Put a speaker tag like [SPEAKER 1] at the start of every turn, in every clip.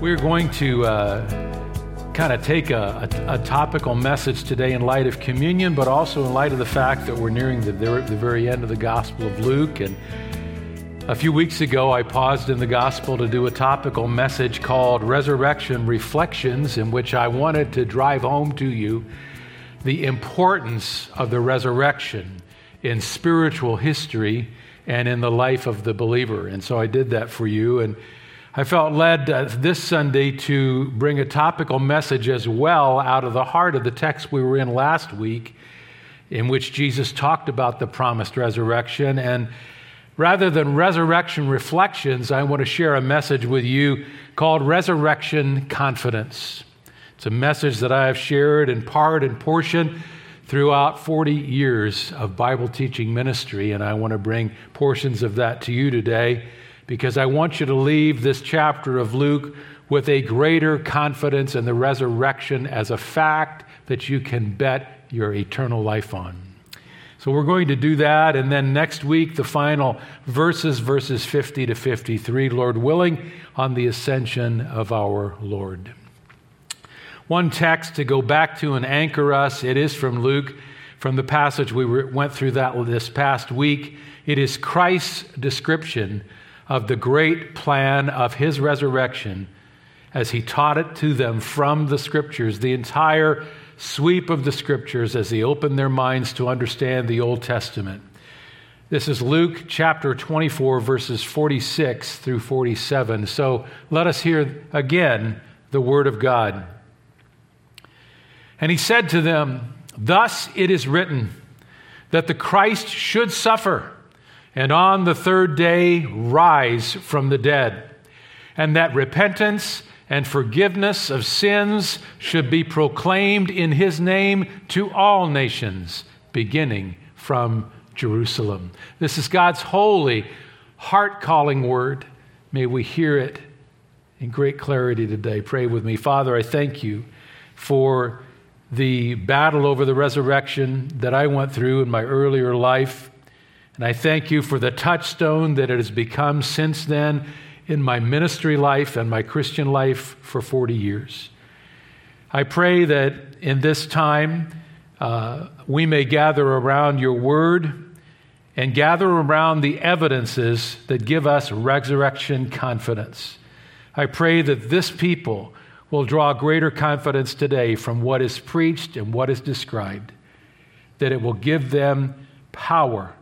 [SPEAKER 1] We're going to uh, kind of take a, a, a, topical message today in light of communion, but also in light of the fact that we're nearing the, the very end of the Gospel of Luke. And a few weeks ago, I paused in the Gospel to do a topical message called Resurrection Reflections, in which I wanted to drive home to you the importance of the resurrection in spiritual history and in the life of the believer. And so I did that for you. And I felt led uh, this Sunday to bring a topical message as well out of the heart of the text we were in last week, in which Jesus talked about the promised resurrection. And rather than resurrection reflections, I want to share a message with you called Resurrection Confidence. It's a message that I have shared in part and portion throughout 40 years of Bible teaching ministry, and I want to bring portions of that to you today because I want you to leave this chapter of Luke with a greater confidence in the resurrection as a fact that you can bet your eternal life on. So we're going to do that. And then next week, the final verses, verses 50 to 53, Lord willing, on the ascension of our Lord. One text to go back to and anchor us, it is from Luke, from the passage we went through that this past week. It is Christ's description of the great plan of his resurrection as he taught it to them from the scriptures, the entire sweep of the scriptures as he opened their minds to understand the Old Testament. This is Luke chapter 24, verses 46 through 47. So let us hear again the word of God. And he said to them, Thus it is written that the Christ should suffer and on the third day rise from the dead, and that repentance and forgiveness of sins should be proclaimed in his name to all nations, beginning from Jerusalem. This is God's holy, heart calling word. May we hear it in great clarity today. Pray with me. Father, I thank you for the battle over the resurrection that I went through in my earlier life. And I thank you for the touchstone that it has become since then in my ministry life and my Christian life for 40 years. I pray that in this time uh, we may gather around your word and gather around the evidences that give us resurrection confidence. I pray that this people will draw greater confidence today from what is preached and what is described, that it will give them power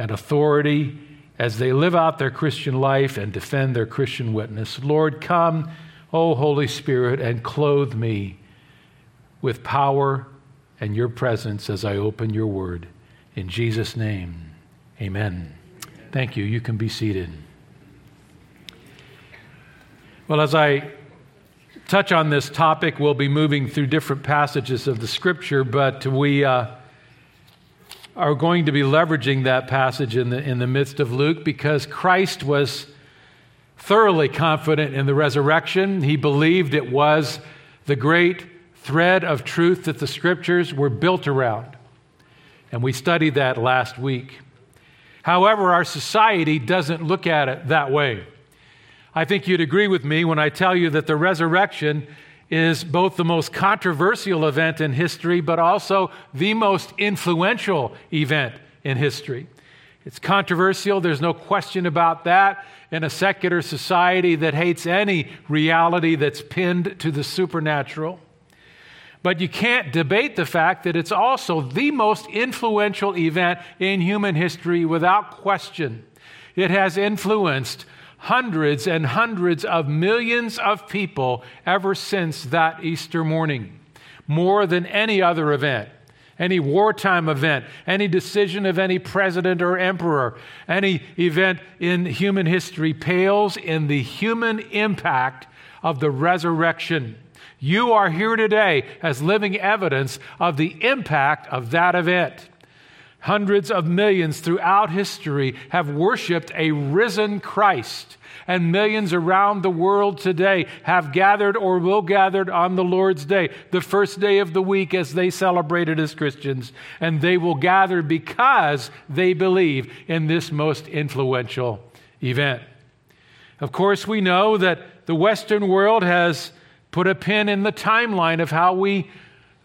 [SPEAKER 1] and authority as they live out their Christian life and defend their Christian witness. Lord, come, O Holy Spirit, and clothe me with power and your presence as I open your word. In Jesus' name, amen. Thank you. You can be seated. Well, as I touch on this topic, we'll be moving through different passages of the scripture, but we. Uh, are going to be leveraging that passage in the, in the midst of Luke because Christ was thoroughly confident in the resurrection. He believed it was the great thread of truth that the scriptures were built around. And we studied that last week. However, our society doesn't look at it that way. I think you'd agree with me when I tell you that the resurrection is both the most controversial event in history, but also the most influential event in history. It's controversial, there's no question about that, in a secular society that hates any reality that's pinned to the supernatural. But you can't debate the fact that it's also the most influential event in human history without question. It has influenced hundreds and hundreds of millions of people ever since that Easter morning, more than any other event. Any wartime event, any decision of any president or emperor, any event in human history pales in the human impact of the resurrection. You are here today as living evidence of the impact of that event. Hundreds of millions throughout history have worshiped a risen Christ, and millions around the world today have gathered or will gather on the Lord's Day, the first day of the week as they celebrate it as Christians, and they will gather because they believe in this most influential event. Of course, we know that the Western world has put a pin in the timeline of how we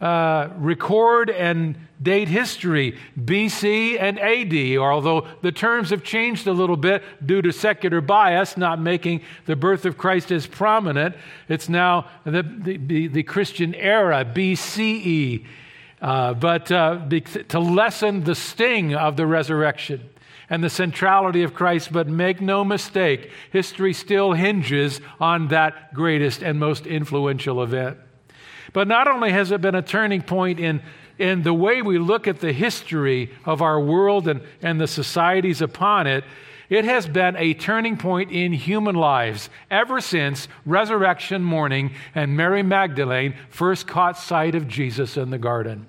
[SPEAKER 1] uh, record and date history, BC and AD, although the terms have changed a little bit due to secular bias, not making the birth of Christ as prominent. It's now the, the, the Christian era, BCE, uh, but uh, to lessen the sting of the resurrection and the centrality of Christ. But make no mistake, history still hinges on that greatest and most influential event. But not only has it been a turning point in, in the way we look at the history of our world and, and the societies upon it, it has been a turning point in human lives ever since resurrection morning and Mary Magdalene first caught sight of Jesus in the garden.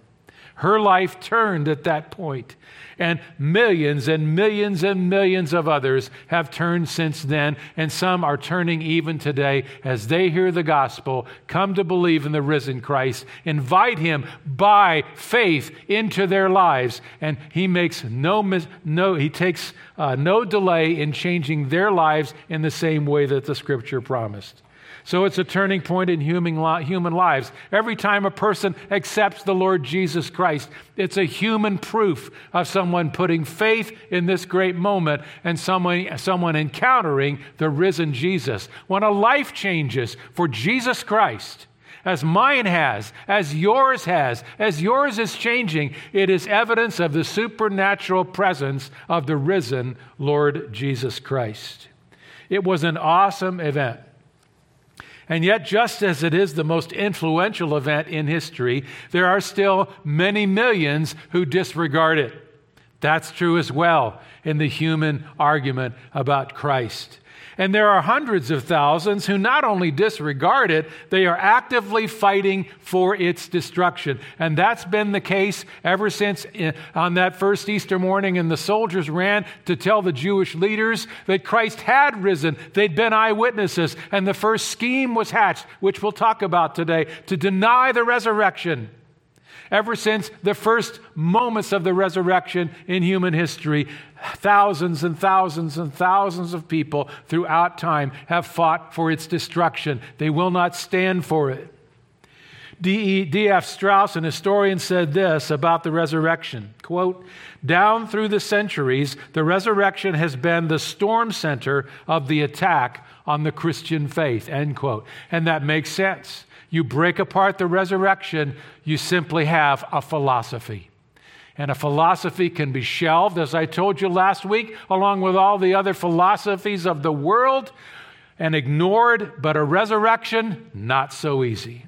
[SPEAKER 1] Her life turned at that point, and millions and millions and millions of others have turned since then, and some are turning even today as they hear the gospel, come to believe in the risen Christ, invite him by faith into their lives, and he makes no, no he takes uh, no delay in changing their lives in the same way that the scripture promised. So it's a turning point in human, human lives. Every time a person accepts the Lord Jesus Christ, it's a human proof of someone putting faith in this great moment and someone, someone encountering the risen Jesus. When a life changes for Jesus Christ, as mine has, as yours has, as yours is changing, it is evidence of the supernatural presence of the risen Lord Jesus Christ. It was an awesome event. And yet, just as it is the most influential event in history, there are still many millions who disregard it. That's true as well in the human argument about Christ. And there are hundreds of thousands who not only disregard it, they are actively fighting for its destruction. And that's been the case ever since eh, on that first Easter morning, and the soldiers ran to tell the Jewish leaders that Christ had risen. They'd been eyewitnesses, and the first scheme was hatched, which we'll talk about today, to deny the resurrection. Ever since the first moments of the resurrection in human history, thousands and thousands and thousands of people throughout time have fought for its destruction. They will not stand for it. D.F. Strauss, an historian, said this about the resurrection quote, Down through the centuries, the resurrection has been the storm center of the attack on the Christian faith, end quote. And that makes sense. You break apart the resurrection, you simply have a philosophy. And a philosophy can be shelved, as I told you last week, along with all the other philosophies of the world, and ignored, but a resurrection, not so easy.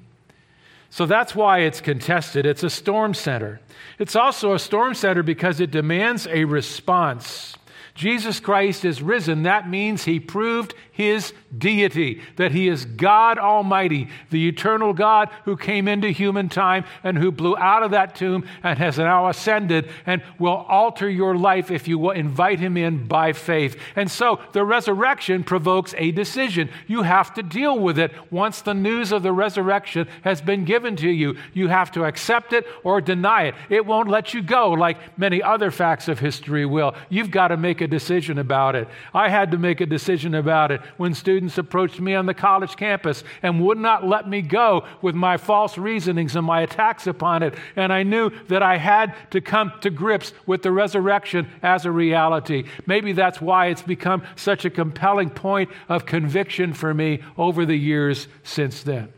[SPEAKER 1] So that's why it's contested. It's a storm center. It's also a storm center because it demands a response. Jesus Christ is risen. That means he proved his deity, that he is God Almighty, the eternal God who came into human time and who blew out of that tomb and has now ascended and will alter your life if you will invite him in by faith. And so the resurrection provokes a decision. You have to deal with it once the news of the resurrection has been given to you. You have to accept it or deny it. It won't let you go like many other facts of history will. You've got to make a decision about it. I had to make a decision about it when students approached me on the college campus and would not let me go with my false reasonings and my attacks upon it. And I knew that I had to come to grips with the resurrection as a reality. Maybe that's why it's become such a compelling point of conviction for me over the years since then.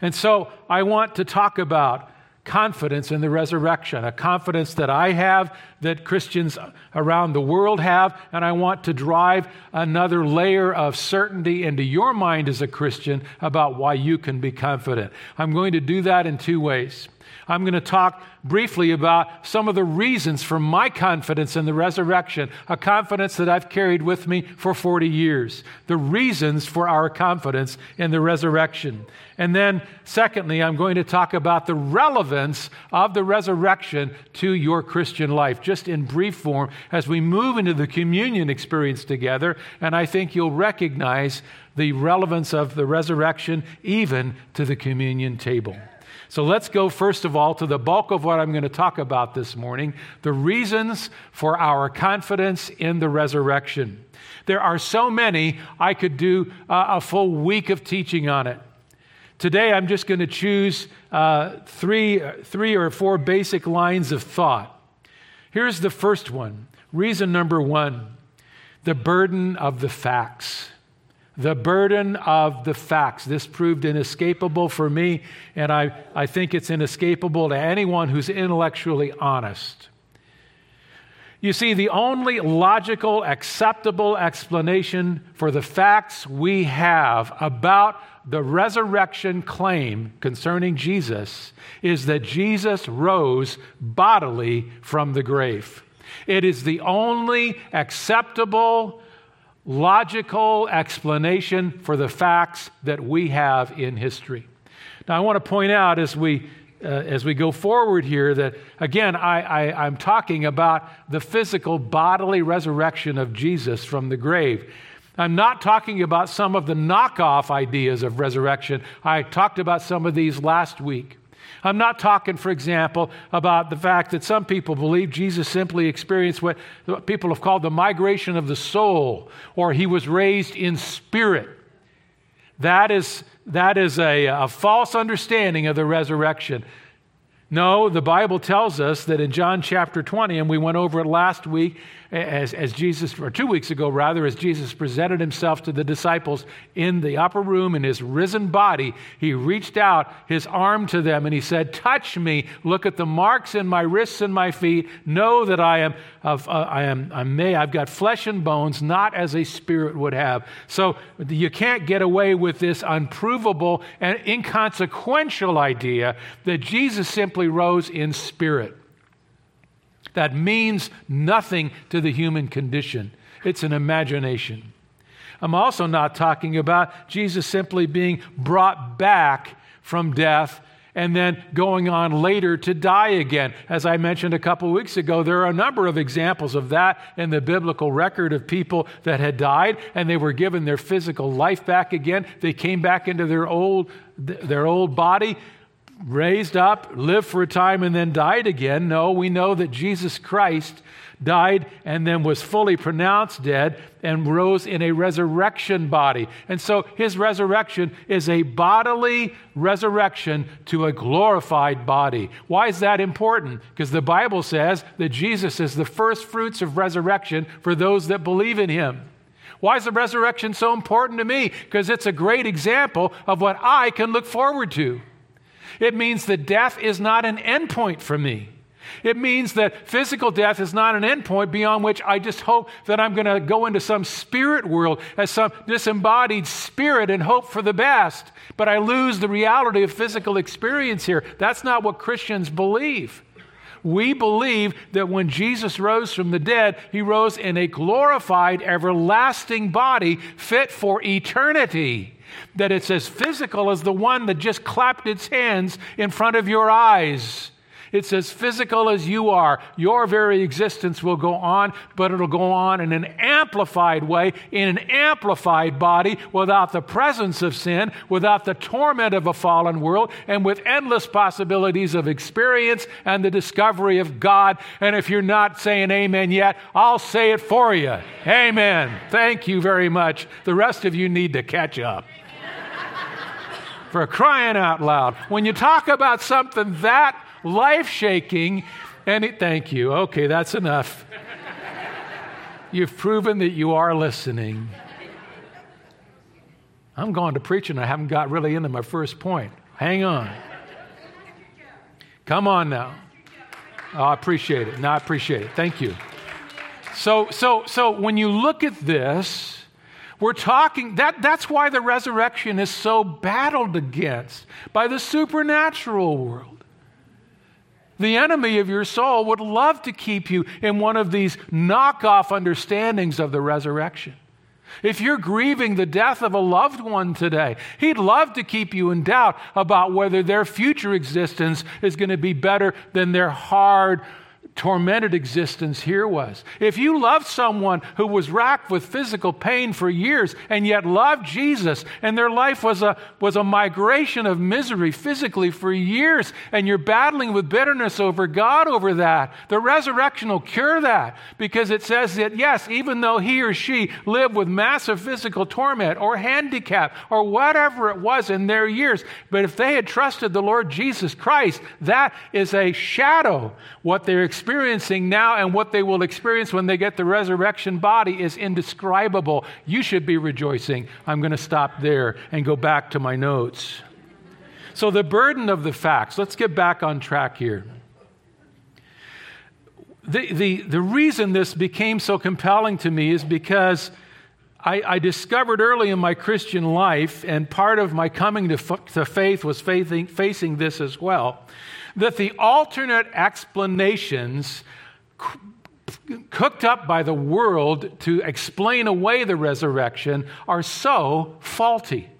[SPEAKER 1] And so I want to talk about confidence in the resurrection, a confidence that I have, that Christians around the world have, and I want to drive another layer of certainty into your mind as a Christian about why you can be confident. I'm going to do that in two ways. I'm going to talk briefly about some of the reasons for my confidence in the resurrection, a confidence that I've carried with me for 40 years. The reasons for our confidence in the resurrection. And then, secondly, I'm going to talk about the relevance of the resurrection to your Christian life, just in brief form, as we move into the communion experience together. And I think you'll recognize the relevance of the resurrection even to the communion table. So let's go, first of all, to the bulk of what I'm going to talk about this morning the reasons for our confidence in the resurrection. There are so many, I could do uh, a full week of teaching on it. Today, I'm just going to choose uh, three, three or four basic lines of thought. Here's the first one reason number one the burden of the facts the burden of the facts. This proved inescapable for me, and I, I think it's inescapable to anyone who's intellectually honest. You see, the only logical, acceptable explanation for the facts we have about the resurrection claim concerning Jesus is that Jesus rose bodily from the grave. It is the only acceptable, logical explanation for the facts that we have in history. Now, I want to point out as we uh, as we go forward here that again I, I, i'm talking about the physical bodily resurrection of jesus from the grave. I'm not talking about some of the knockoff ideas of resurrection. I talked about some of these last week I'm not talking, for example, about the fact that some people believe Jesus simply experienced what people have called the migration of the soul, or he was raised in spirit. That is, that is a, a false understanding of the resurrection. No, the Bible tells us that in John chapter 20, and we went over it last week, as, as Jesus, or two weeks ago rather, as Jesus presented himself to the disciples in the upper room in his risen body, he reached out his arm to them and he said, Touch me, look at the marks in my wrists and my feet, know that I am, of, uh, I am, I'm may, I've got flesh and bones, not as a spirit would have. So you can't get away with this unprovable and inconsequential idea that Jesus simply rose in spirit that means nothing to the human condition. It's an imagination. I'm also not talking about Jesus simply being brought back from death and then going on later to die again. As I mentioned a couple weeks ago, there are a number of examples of that in the biblical record of people that had died and they were given their physical life back again. They came back into their old, their old body raised up, lived for a time, and then died again. No, we know that Jesus Christ died and then was fully pronounced dead and rose in a resurrection body. And so his resurrection is a bodily resurrection to a glorified body. Why is that important? Because the Bible says that Jesus is the first fruits of resurrection for those that believe in him. Why is the resurrection so important to me? Because it's a great example of what I can look forward to. It means that death is not an endpoint for me. It means that physical death is not an endpoint beyond which I just hope that I'm going to go into some spirit world as some disembodied spirit and hope for the best. But I lose the reality of physical experience here. That's not what Christians believe. We believe that when Jesus rose from the dead, he rose in a glorified, everlasting body fit for eternity that it's as physical as the one that just clapped its hands in front of your eyes. It's as physical as you are. Your very existence will go on, but it'll go on in an amplified way, in an amplified body, without the presence of sin, without the torment of a fallen world, and with endless possibilities of experience and the discovery of God. And if you're not saying amen yet, I'll say it for you. Amen. Thank you very much. The rest of you need to catch up for crying out loud. When you talk about something that life shaking, and it, thank you. Okay, that's enough. You've proven that you are listening. I'm going to preach and I haven't got really into my first point. Hang on. Come on now. Oh, I appreciate it. No, I appreciate it. Thank you. So, so, so when you look at this, we're talking, that, that's why the resurrection is so battled against by the supernatural world. The enemy of your soul would love to keep you in one of these knockoff understandings of the resurrection. If you're grieving the death of a loved one today, he'd love to keep you in doubt about whether their future existence is going to be better than their hard, tormented existence here was. If you loved someone who was racked with physical pain for years and yet loved Jesus and their life was a, was a migration of misery physically for years and you're battling with bitterness over God over that, the resurrection will cure that because it says that, yes, even though he or she lived with massive physical torment or handicap or whatever it was in their years, but if they had trusted the Lord Jesus Christ, that is a shadow what they're experiencing experiencing now and what they will experience when they get the resurrection body is indescribable. You should be rejoicing. I'm going to stop there and go back to my notes. So, the burden of the facts, let's get back on track here. The, the, the reason this became so compelling to me is because I, I discovered early in my Christian life, and part of my coming to, f- to faith was facing, facing this as well that the alternate explanations cooked up by the world to explain away the resurrection are so faulty.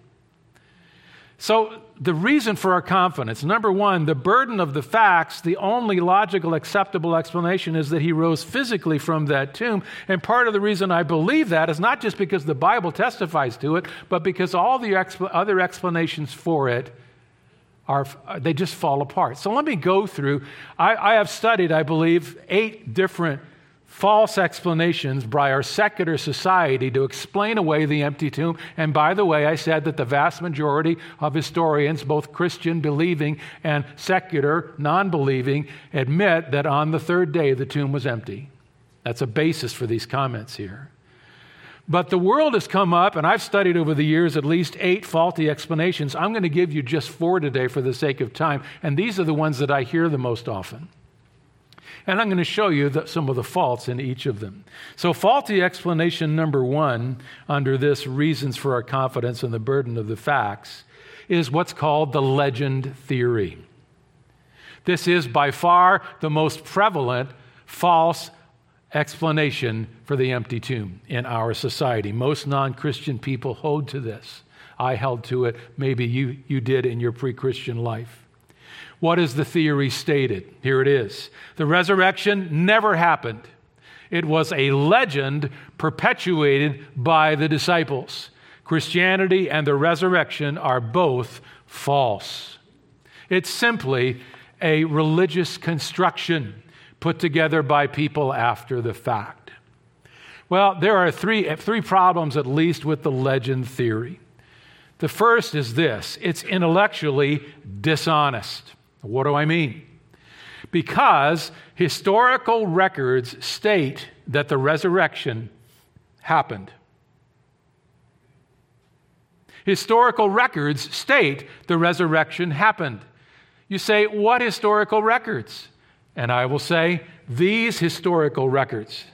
[SPEAKER 1] So, the reason for our confidence number one, the burden of the facts, the only logical, acceptable explanation is that he rose physically from that tomb. And part of the reason I believe that is not just because the Bible testifies to it, but because all the other explanations for it are they just fall apart. So let me go through. I, I, have studied, I believe, eight different false explanations by our secular society to explain away the empty tomb. And by the way, I said that the vast majority of historians, both Christian believing and secular non believing, admit that on the third day the tomb was empty. That's a basis for these comments here. But the world has come up, and I've studied over the years at least eight faulty explanations. I'm going to give you just four today for the sake of time, and these are the ones that I hear the most often. And I'm going to show you the, some of the faults in each of them. So, faulty explanation number one under this reasons for our confidence and the burden of the facts is what's called the legend theory. This is by far the most prevalent false explanation for the empty tomb in our society. Most non Christian people hold to this. I held to it. Maybe you, you did in your pre Christian life. What is the theory stated? Here it is The resurrection never happened, it was a legend perpetuated by the disciples. Christianity and the resurrection are both false. It's simply a religious construction put together by people after the fact. Well, there are three, three problems at least with the legend theory. The first is this it's intellectually dishonest. What do I mean? Because historical records state that the resurrection happened. Historical records state the resurrection happened. You say, what historical records? And I will say, these historical records.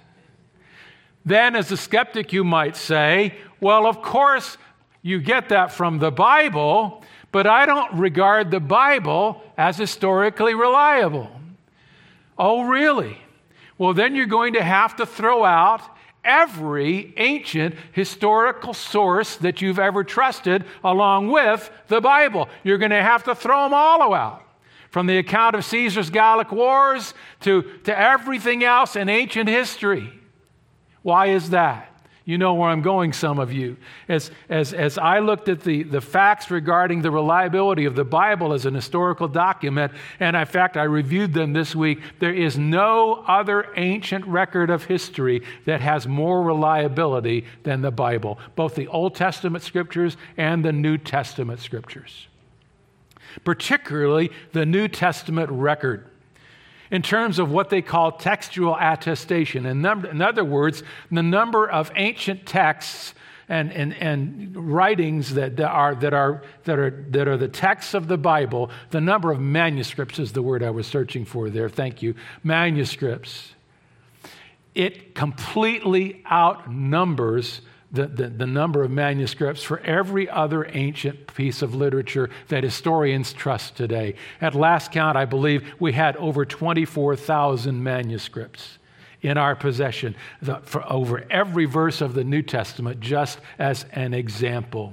[SPEAKER 1] Then, as a skeptic, you might say, well, of course, you get that from the Bible, but I don't regard the Bible as historically reliable. Oh, really? Well, then you're going to have to throw out every ancient historical source that you've ever trusted along with the Bible. You're going to have to throw them all out from the account of Caesar's Gallic Wars to, to everything else in ancient history. Why is that? You know where I'm going, some of you. As, as, as I looked at the, the facts regarding the reliability of the Bible as an historical document, and in fact, I reviewed them this week, there is no other ancient record of history that has more reliability than the Bible, both the Old Testament scriptures and the New Testament scriptures particularly the New Testament record, in terms of what they call textual attestation. In, num- in other words, the number of ancient texts and, and, and writings that, that, are, that, are, that, are, that are the texts of the Bible, the number of manuscripts is the word I was searching for there. Thank you. Manuscripts. It completely outnumbers the, the, the, number of manuscripts for every other ancient piece of literature that historians trust today. At last count, I believe we had over 24,000 manuscripts in our possession for over every verse of the New Testament, just as an example.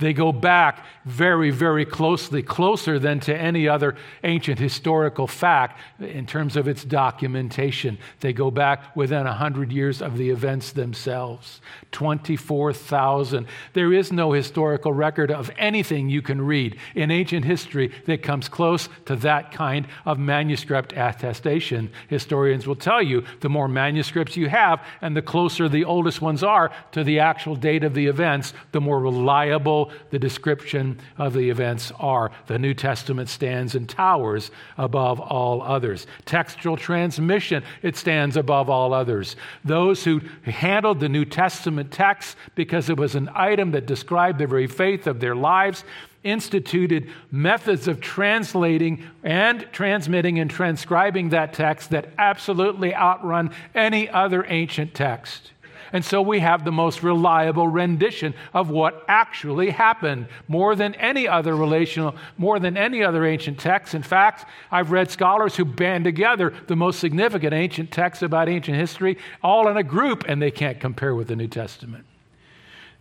[SPEAKER 1] They go back very, very closely, closer than to any other ancient historical fact in terms of its documentation. They go back within 100 years of the events themselves. 24,000. There is no historical record of anything you can read in ancient history that comes close to that kind of manuscript attestation. Historians will tell you the more manuscripts you have and the closer the oldest ones are to the actual date of the events, the more reliable the description of the events are. The New Testament stands and towers above all others. Textual transmission, it stands above all others. Those who handled the New Testament text because it was an item that described the very faith of their lives instituted methods of translating and transmitting and transcribing that text that absolutely outrun any other ancient text. And so we have the most reliable rendition of what actually happened more than any other relational, more than any other ancient text. In fact, I've read scholars who band together the most significant ancient texts about ancient history all in a group, and they can't compare with the New Testament.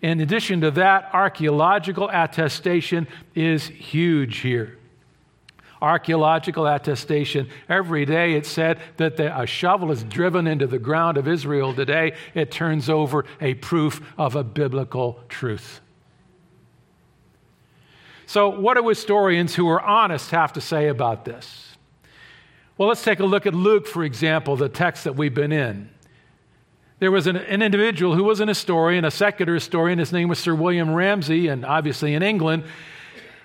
[SPEAKER 1] In addition to that, archaeological attestation is huge here archaeological attestation. Every day it said that the, a shovel is driven into the ground of Israel today, it turns over a proof of a biblical truth. So, what do historians who are honest have to say about this? Well, let's take a look at Luke, for example, the text that we've been in. There was an, an, individual who was an historian, a secular historian. His name was Sir William Ramsay, and obviously in England.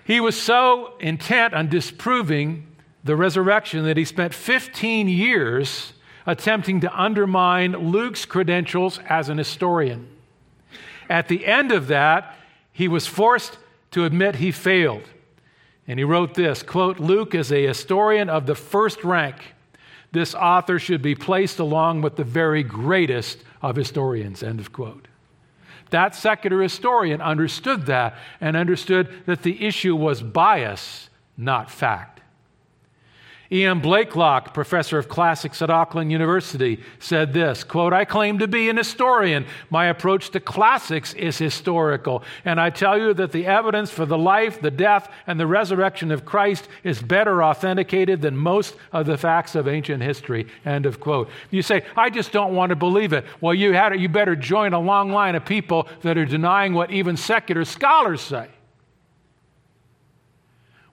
[SPEAKER 1] He was so intent on disproving the resurrection that he spent 15 years attempting to undermine Luke's credentials as an historian. At the end of that, he was forced to admit he failed. And he wrote this quote, Luke is a historian of the first rank. This author should be placed along with the very greatest of historians. End of quote. That secular historian understood that and understood that the issue was bias, not fact. E.M. Blaiklock, professor of classics at Auckland University, said this quote, I claim to be an historian. My approach to classics is historical. And I tell you that the evidence for the life, the death, and the resurrection of Christ is better authenticated than most of the facts of ancient history. End of quote. You say, I just don't want to believe it. Well, you, had, you better join a long line of people that are denying what even secular scholars say.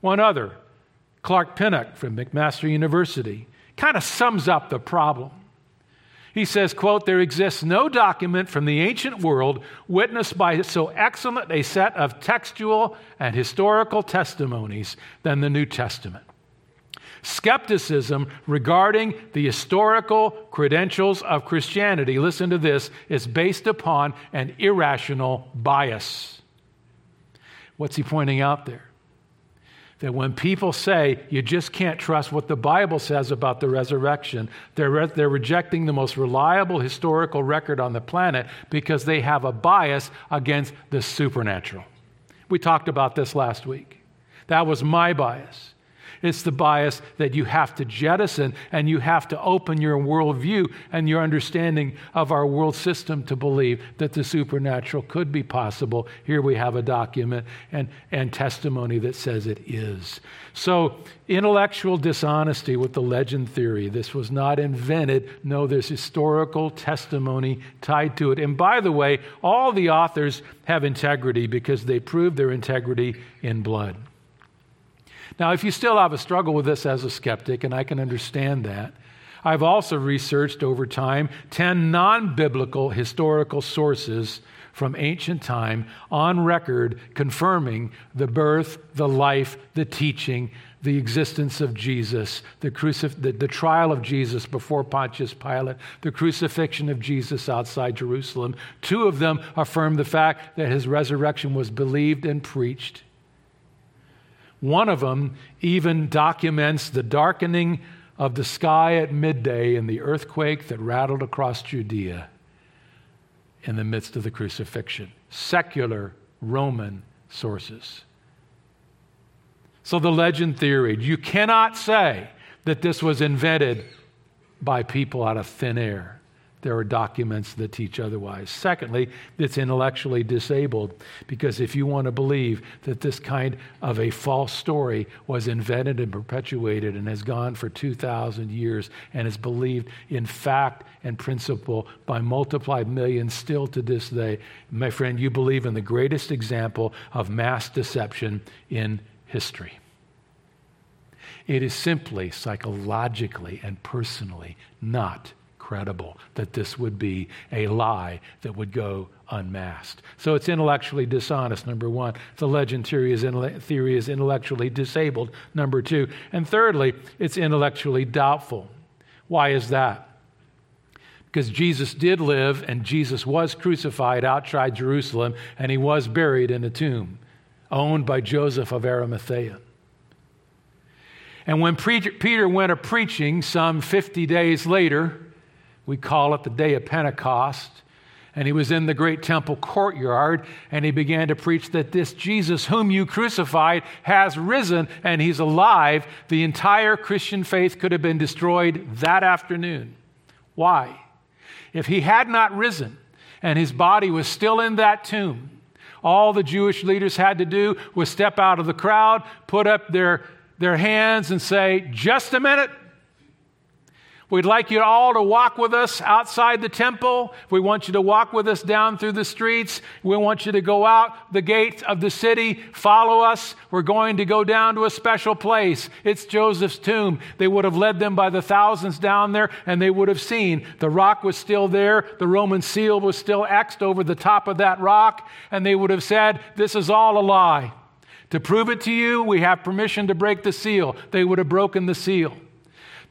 [SPEAKER 1] One other Clark Pinnock from McMaster University kind of sums up the problem. He says, quote, there exists no document from the ancient world witnessed by so excellent a set of textual and historical testimonies than the New Testament. Skepticism regarding the historical credentials of Christianity, listen to this, is based upon an irrational bias. What's he pointing out there? That when people say you just can't trust what the Bible says about the resurrection, they're, re- they're rejecting the most reliable historical record on the planet because they have a bias against the supernatural. We talked about this last week. That was my bias. It's the bias that you have to jettison and you have to open your worldview and your understanding of our world system to believe that the supernatural could be possible. Here we have a document and, and testimony that says it is. So, intellectual dishonesty with the legend theory. This was not invented. No, there's historical testimony tied to it. And by the way, all the authors have integrity because they prove their integrity in blood. Now, if you still have a struggle with this as a skeptic, and I can understand that, I've also researched over time 10 non biblical historical sources from ancient time on record confirming the birth, the life, the teaching, the existence of Jesus, the, crucif- the, the, trial of Jesus before Pontius Pilate, the crucifixion of Jesus outside Jerusalem. Two of them affirm the fact that his resurrection was believed and preached. One of them even documents the darkening of the sky at midday and the earthquake that rattled across Judea in the midst of the crucifixion. Secular Roman sources. So, the legend theory you cannot say that this was invented by people out of thin air. There are documents that teach otherwise. Secondly, it's intellectually disabled because if you want to believe that this kind of a false story was invented and perpetuated and has gone for 2,000 years and is believed in fact and principle by multiplied millions still to this day, my friend, you believe in the greatest example of mass deception in history. It is simply psychologically and personally not credible that this would be a lie that would go unmasked. So it's intellectually dishonest, number one. The legend theory is, theory is intellectually disabled, number two. And thirdly, it's intellectually doubtful. Why is that? Because Jesus did live and Jesus was crucified outside Jerusalem and he was buried in a tomb owned by Joseph of Arimathea. And when Peter went a preaching some 50 days later, we call it the day of Pentecost, and he was in the great temple courtyard, and he began to preach that this Jesus, whom you crucified, has risen and he's alive. The entire Christian faith could have been destroyed that afternoon. Why? If he had not risen and his body was still in that tomb, all the Jewish leaders had to do was step out of the crowd, put up their their hands and say, Just a minute. We'd like you all to walk with us outside the temple. We want you to walk with us down through the streets. We want you to go out the gate of the city. Follow us. We're going to go down to a special place. It's Joseph's tomb. They would have led them by the thousands down there, and they would have seen the rock was still there. The Roman seal was still Xed over the top of that rock, and they would have said, This is all a lie. To prove it to you, we have permission to break the seal. They would have broken the seal.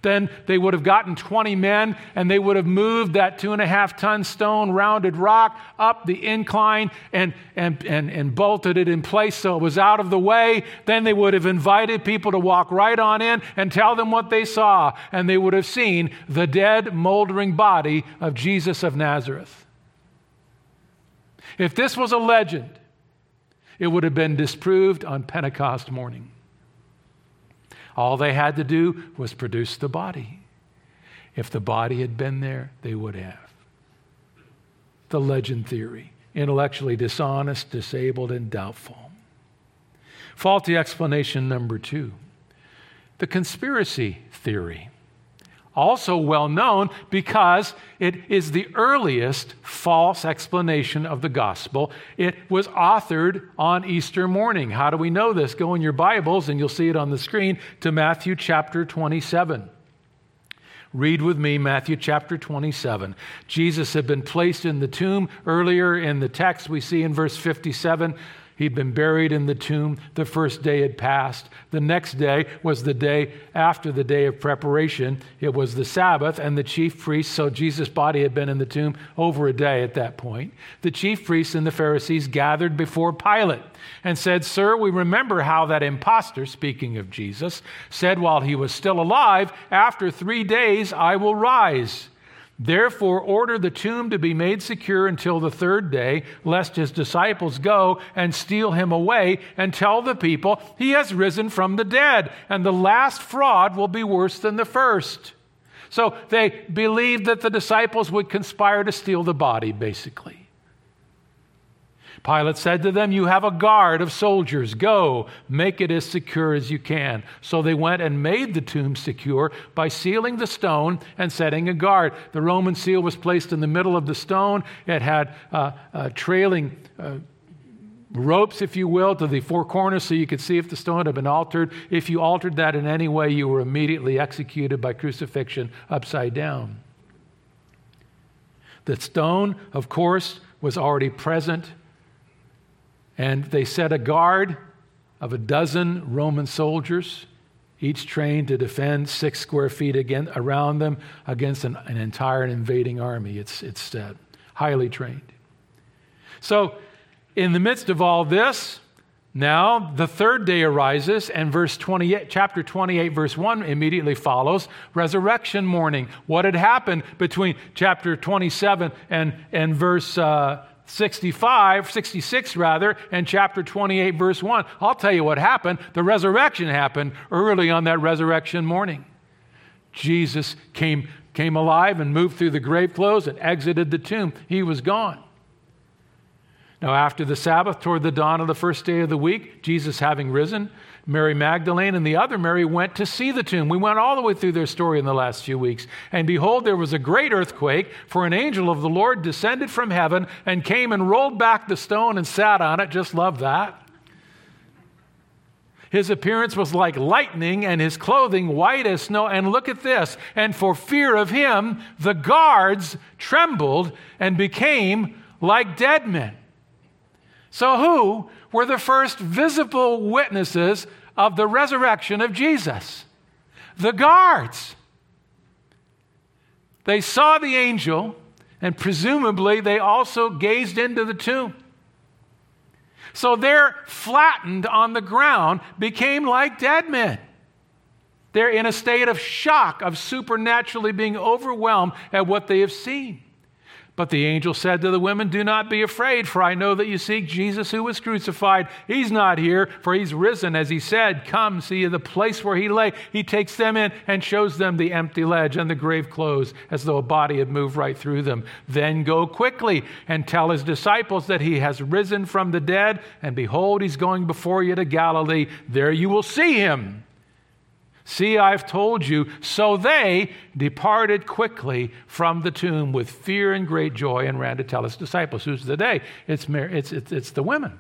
[SPEAKER 1] Then they would have gotten 20 men and they would have moved that two and a half ton stone rounded rock up the incline and, and, and, and bolted it in place so it was out of the way. Then they would have invited people to walk right on in and tell them what they saw. And they would have seen the dead, moldering body of Jesus of Nazareth. If this was a legend, it would have been disproved on Pentecost morning. All they had to do was produce the body. If the body had been there, they would have. The legend theory intellectually dishonest, disabled, and doubtful. Faulty explanation number two the conspiracy theory also well known because it is the earliest false explanation of the gospel. It was authored on Easter morning. How do we know this? Go in your Bibles, and you'll see it on the screen, to Matthew chapter 27. Read with me Matthew chapter 27. Jesus had been placed in the tomb. Earlier in the text, we see in verse 57 He'd been buried in the tomb. The first day had passed. The next day was the day after the day of preparation. It was the Sabbath, and the chief priests, so Jesus' body had been in the tomb over a day at that point. The chief priests and the Pharisees gathered before Pilate and said, Sir, we remember how that impostor, speaking of Jesus, said while he was still alive, After three days I will rise. Therefore, order the tomb to be made secure until the third day, lest his disciples go and steal him away and tell the people he has risen from the dead, and the last fraud will be worse than the first. So they believed that the disciples would conspire to steal the body, basically. Pilate said to them, You have a guard of soldiers. Go, make it as secure as you can. So they went and made the tomb secure by sealing the stone and setting a guard. The Roman seal was placed in the middle of the stone. It had uh, uh, trailing uh, ropes, if you will, to the four corners so you could see if the stone had been altered. If you altered that in any way, you were immediately executed by crucifixion upside down. The stone, of course, was already present. And they set a guard of a dozen Roman soldiers, each trained to defend six square feet again, around them against an, an entire invading army, it's, it's said. Highly trained. So, in the midst of all this, now the third day arises, and verse 28, chapter 28, verse 1 immediately follows resurrection morning. What had happened between chapter 27 and, and verse uh, 65, 66 rather, and chapter 28, verse 1. I'll tell you what happened. The resurrection happened early on that resurrection morning. Jesus came, came alive and moved through the grave clothes and exited the tomb. He was gone. Now, after the Sabbath, toward the dawn of the first day of the week, Jesus having risen, Mary Magdalene and the other Mary went to see the tomb. We went all the way through their story in the last few weeks. And behold, there was a great earthquake, for an angel of the Lord descended from heaven and came and rolled back the stone and sat on it. Just love that. His appearance was like lightning, and his clothing white as snow. And look at this. And for fear of him, the guards trembled and became like dead men. So, who were the first visible witnesses of the resurrection of Jesus? The guards. They saw the angel, and presumably they also gazed into the tomb. So they're flattened on the ground, became like dead men. They're in a state of shock, of supernaturally being overwhelmed at what they have seen. But the angel said to the women, Do not be afraid, for I know that you seek Jesus who was crucified. He's not here, for he's risen, as he said. Come, see the place where he lay. He takes them in and shows them the empty ledge and the grave clothes, as though a body had moved right through them. Then go quickly and tell his disciples that he has risen from the dead, and behold, he's going before you to Galilee. There you will see him. See, I've told you. So they departed quickly from the tomb with fear and great joy and ran to tell his disciples. Who's the they? It's, it's, it's, it's the women.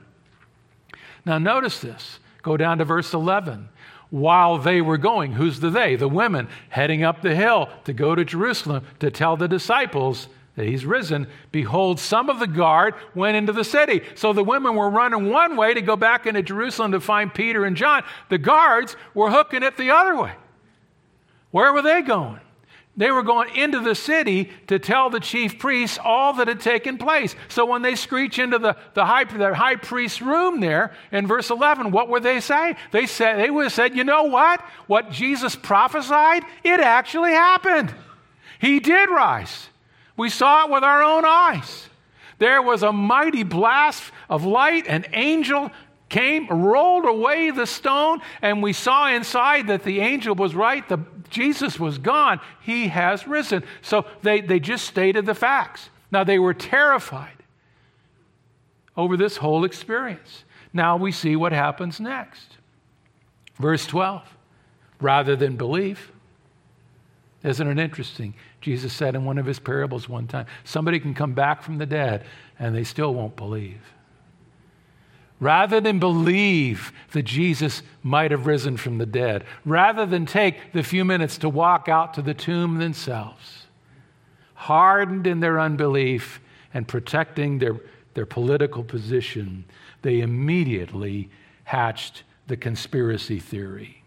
[SPEAKER 1] Now, notice this. Go down to verse 11. While they were going, who's the they? The women heading up the hill to go to Jerusalem to tell the disciples that he's risen, behold, some of the guard went into the city. So the women were running one way to go back into Jerusalem to find Peter and John. The guards were hooking it the other way. Where were they going? They were going into the city to tell the chief priests all that had taken place. So when they screech into the, the, high, the high priest's room there in verse 11, what would they say? They, said, they would have said, You know what? What Jesus prophesied, it actually happened. He did rise. We saw it with our own eyes. There was a mighty blast of light, an angel came, rolled away the stone, and we saw inside that the angel was right. The, Jesus was gone. He has risen. So they, they just stated the facts. Now they were terrified over this whole experience. Now we see what happens next. Verse 12 rather than believe. Isn't it interesting? Jesus said in one of his parables one time somebody can come back from the dead and they still won't believe. Rather than believe that Jesus might have risen from the dead, rather than take the few minutes to walk out to the tomb themselves, hardened in their unbelief and protecting their, their political position, they immediately hatched the conspiracy theory.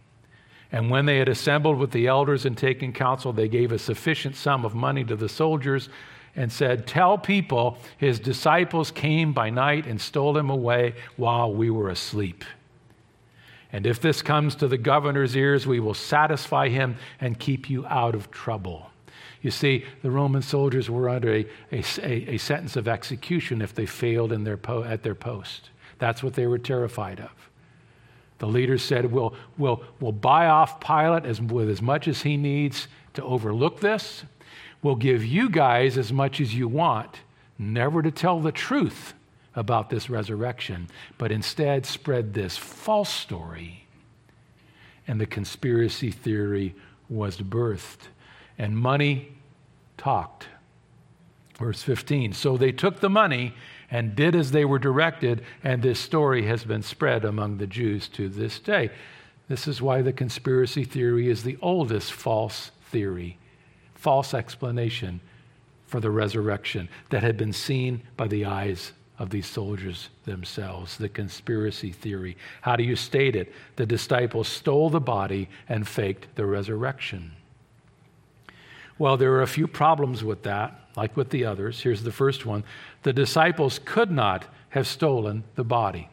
[SPEAKER 1] And when they had assembled with the elders and taken counsel, they gave a sufficient sum of money to the soldiers and said, Tell people his disciples came by night and stole him away while we were asleep. And if this comes to the governor's ears, we will satisfy him and keep you out of trouble. You see, the Roman soldiers were under a, a, a sentence of execution if they failed their po- at their post. That's what they were terrified of. The leaders said, We'll, we'll, we'll buy off Pilate as, with as much as he needs to overlook this. We'll give you guys as much as you want, never to tell the truth about this resurrection, but instead spread this false story. And the conspiracy theory was birthed. And money talked. Verse 15. So they took the money and did as they were directed, and this story has been spread among the Jews to this day. This is why the conspiracy theory is the oldest false theory, false explanation for the resurrection that had been seen by the eyes of these soldiers themselves, the conspiracy theory. How do you state it? The disciples stole the body and faked the resurrection. Well, there are a few problems with that, like with the others. Here's the first one the disciples could not have stolen the body.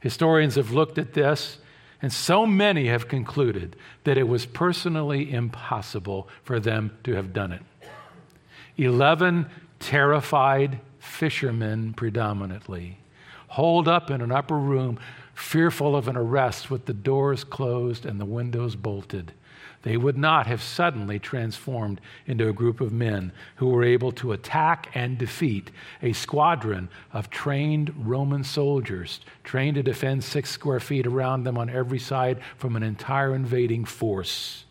[SPEAKER 1] Historians have looked at this, and so many have concluded that it was personally impossible for them to have done it. Eleven terrified fishermen, predominantly, holed up in an upper room, fearful of an arrest with the doors closed and the windows bolted they would not have suddenly transformed into a group of men who were able to attack and defeat a squadron of trained Roman soldiers, trained to defend six square feet around them on every side from an entire invading force.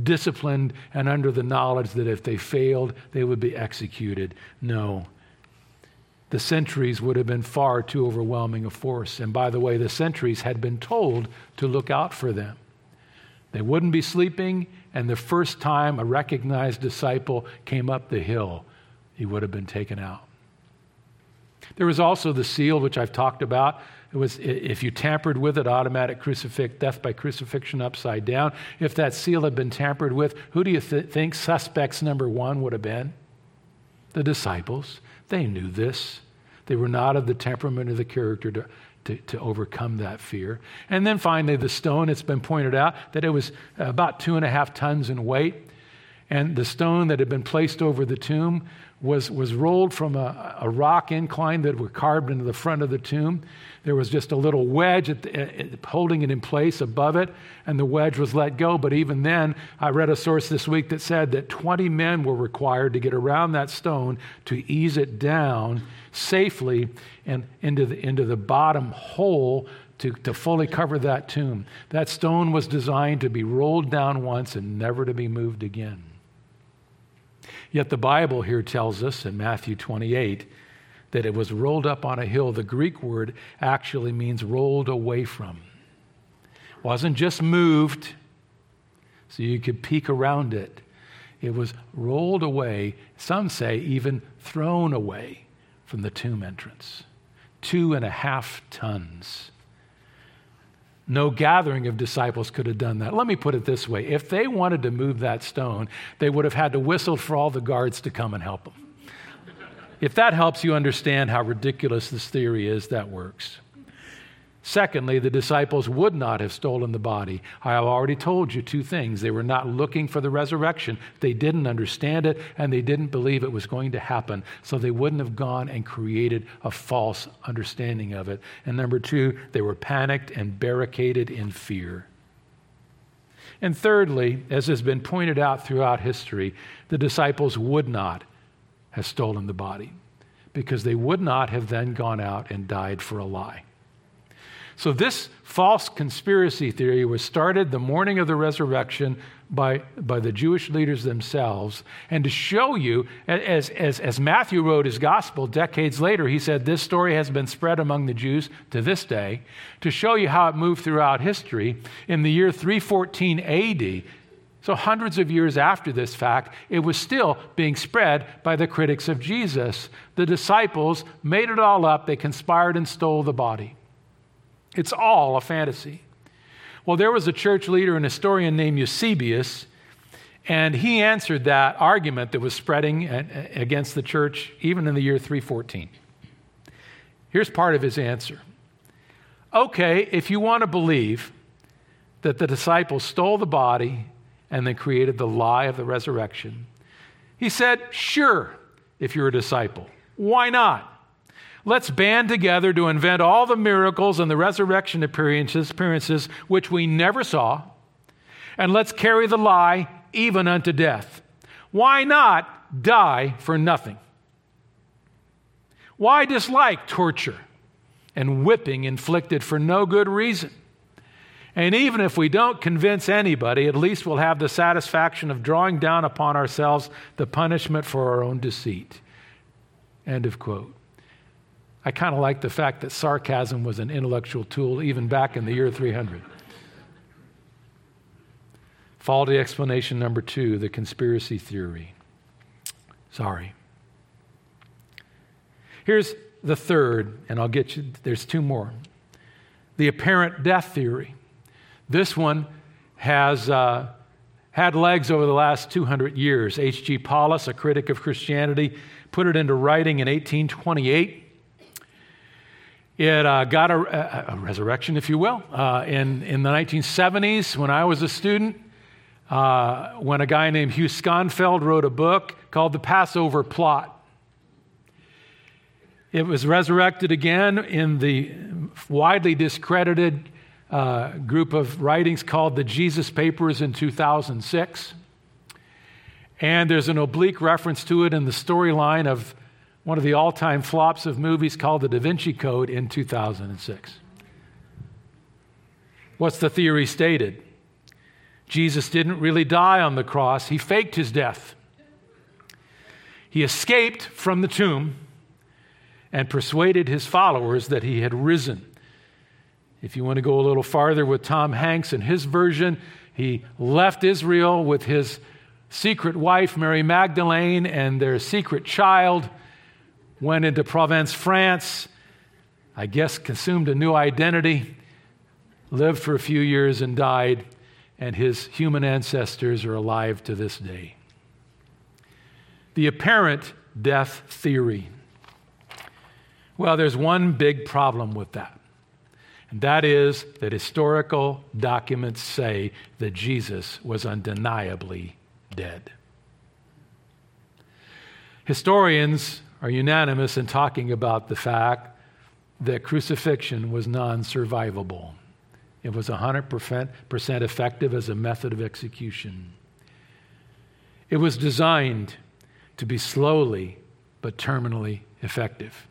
[SPEAKER 1] Disciplined and under the knowledge that if they failed, they would be executed. No. The sentries would have been far too overwhelming a force. And by the way, the sentries had been told to look out for them. They wouldn't be sleeping, and the first time a recognized disciple came up the hill, he would have been taken out. There was also the seal, which I've talked about. It was if you tampered with it, automatic crucifix, death by crucifixion upside down. If that seal had been tampered with, who do you th- think suspects number one would have been? The disciples. They knew this. They were not of the temperament or the character to, to, to overcome that fear. And then finally, the stone, it's been pointed out that it was uh, about two and a half tons in weight. And the stone that had been placed over the tomb was, was rolled from a, a rock incline that were carved into the front of the tomb. There was just a little wedge the, uh, uh, holding it in place above it, and the wedge was let go. But even then, I read a source this week that said that 20 men were required to get around that stone to ease it down safely and into the, into the bottom hole to, to fully cover that tomb. That stone was designed to be rolled down once and never to be moved again. Yet the Bible here tells us in Matthew 28 that it was rolled up on a hill. The Greek word actually means rolled away from. It wasn't just moved so you could peek around it. It was rolled away, some say even thrown away from the tomb entrance. Two and a half tons. No gathering of disciples could have done that. Let me put it this way if they wanted to move that stone, they would have had to whistle for all the guards to come and help them. If that helps you understand how ridiculous this theory is, that works. Secondly, the disciples would not have stolen the body. I have already told you two things. They were not looking for the resurrection, they didn't understand it, and they didn't believe it was going to happen. So they wouldn't have gone and created a false understanding of it. And number two, they were panicked and barricaded in fear. And thirdly, as has been pointed out throughout history, the disciples would not have stolen the body because they would not have then gone out and died for a lie. So, this false conspiracy theory was started the morning of the resurrection by, by the Jewish leaders themselves. And to show you, as, as, as Matthew wrote his gospel decades later, he said this story has been spread among the Jews to this day. To show you how it moved throughout history, in the year 314 AD, so, hundreds of years after this fact, it was still being spread by the critics of Jesus. The disciples made it all up, they conspired and stole the body. It's all a fantasy. Well, there was a church leader and historian named Eusebius, and he answered that argument that was spreading against the church even in the year 314. Here's part of his answer. Okay, if you want to believe that the disciples stole the body and then created the lie of the resurrection, he said, sure, if you're a disciple. Why not? Let's band together to invent all the miracles and the resurrection appearances, appearances which we never saw, and let's carry the lie even unto death. Why not die for nothing? Why dislike torture and whipping inflicted for no good reason? And even if we don't convince anybody, at least we'll have the satisfaction of drawing down upon ourselves the punishment for our own deceit. End of quote. I kind of like the fact that sarcasm was an intellectual tool even back in the year 300. Faulty explanation number two the conspiracy theory. Sorry. Here's the third, and I'll get you, there's two more. The apparent death theory. This one has uh, had legs over the last 200 years. H.G. Paulus, a critic of Christianity, put it into writing in 1828. It uh, got a, a, resurrection, if you will, uh, in, in the 1970s when I was a student. Uh, when a guy named Hugh Schonfield wrote a book called The Passover Plot. It was resurrected again in the widely discredited uh, group of writings called the Jesus Papers in 2006. And there's an oblique reference to it in the storyline of one of the all time flops of movies called The Da Vinci Code in 2006. What's the theory stated? Jesus didn't really die on the cross, he faked his death. He escaped from the tomb and persuaded his followers that he had risen. If you want to go a little farther with Tom Hanks and his version, he left Israel with his secret wife, Mary Magdalene, and their secret child, went into Provence, France, I guess consumed a new identity, lived for a few years, and died, and his human ancestors are alive to this day. The apparent death theory. Well, there's one big problem with that. And that is that historical documents say that Jesus was undeniably dead. Historians are unanimous in talking about the fact that crucifixion was non survivable. It was 100% effective as a method of execution. It was designed to be slowly but terminally effective.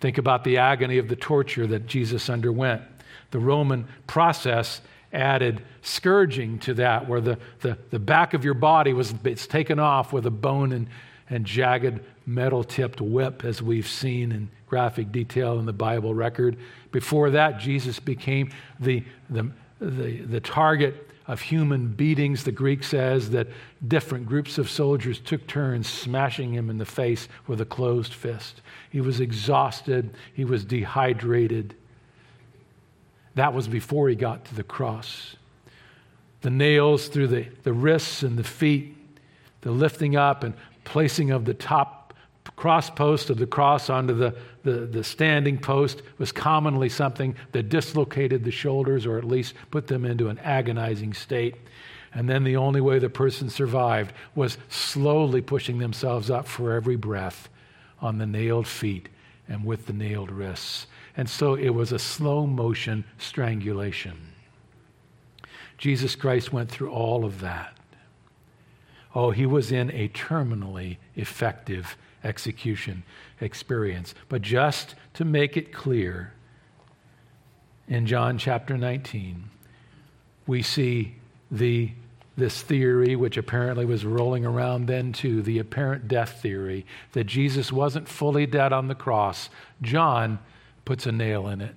[SPEAKER 1] Think about the agony of the torture that Jesus underwent. The Roman process added scourging to that, where the, the, the back of your body was it's taken off with a bone and, and jagged metal tipped whip, as we've seen in graphic detail in the Bible record. Before that, Jesus became the, the, the, the target of human beatings. The Greek says that different groups of soldiers took turns smashing him in the face with a closed fist. He was exhausted, he was dehydrated. That was before he got to the cross. The nails through the, the wrists and the feet, the lifting up and placing of the top cross post of the cross onto the, the, the, standing post was commonly something that dislocated the shoulders or at least put them into an agonizing state. And then the only way the person survived was slowly pushing themselves up for every breath on the nailed feet and with the nailed wrists. And so it was a slow motion strangulation. Jesus Christ went through all of that. Oh, he was in a terminally effective execution experience. But just to make it clear, in John chapter 19, we see the this theory, which apparently was rolling around then too, the apparent death theory, that Jesus wasn't fully dead on the cross. John puts a nail in it,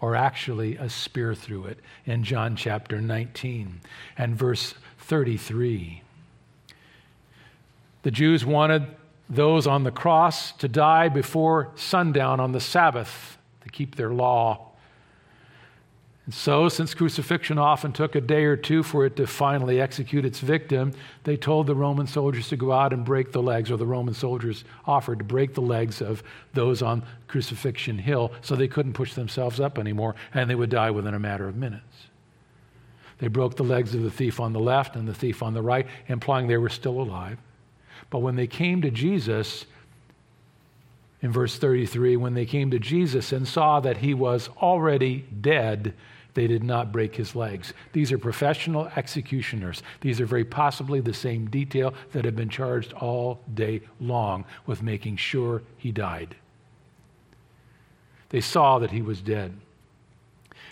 [SPEAKER 1] or actually a spear through it, in John chapter 19 and verse 33. The Jews wanted those on the cross to die before sundown on the Sabbath to keep their law. And so, since crucifixion often took a day or two for it to finally execute its victim, they told the Roman soldiers to go out and break the legs, or the Roman soldiers offered to break the legs of those on Crucifixion Hill so they couldn't push themselves up anymore and they would die within a matter of minutes. They broke the legs of the thief on the left and the thief on the right, implying they were still alive. But when they came to Jesus, in verse 33, when they came to Jesus and saw that he was already dead, they did not break his legs. These are professional executioners. These are very possibly the same detail that had been charged all day long with making sure he died. They saw that he was dead.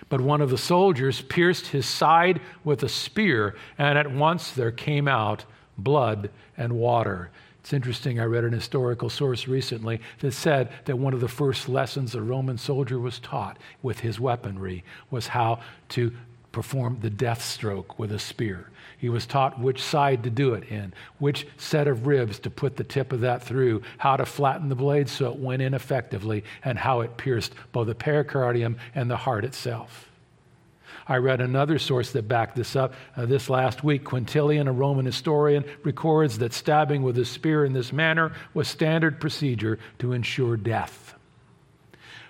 [SPEAKER 1] But one of the soldiers pierced his side with a spear, and at once there came out blood and water. It's interesting, I read an historical source recently that said that one of the first lessons a Roman soldier was taught with his weaponry was how to perform the death stroke with a spear. He was taught which side to do it in, which set of ribs to put the tip of that through, how to flatten the blade so it went in effectively, and how it pierced both the pericardium and the heart itself. I read another source that backed this up uh, this last week. Quintilian, a Roman historian, records that stabbing with a spear in this manner was standard procedure to ensure death.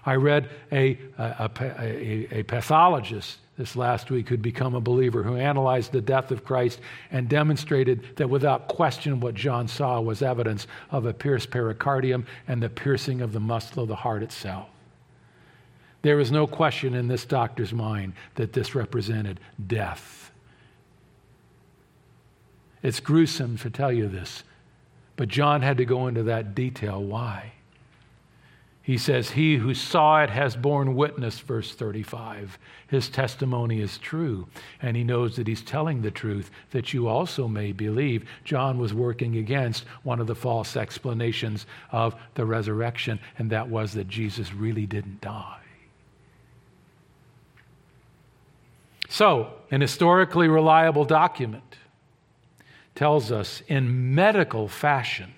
[SPEAKER 1] I read a, a, a, a pathologist this last week who'd become a believer, who analyzed the death of Christ and demonstrated that without question what John saw was evidence of a pierced pericardium and the piercing of the muscle of the heart itself. There was no question in this doctor's mind that this represented death. It's gruesome to tell you this, but John had to go into that detail. Why? He says, He who saw it has borne witness, verse 35. His testimony is true, and he knows that he's telling the truth, that you also may believe. John was working against one of the false explanations of the resurrection, and that was that Jesus really didn't die. So, an historically reliable document tells us in medical fashion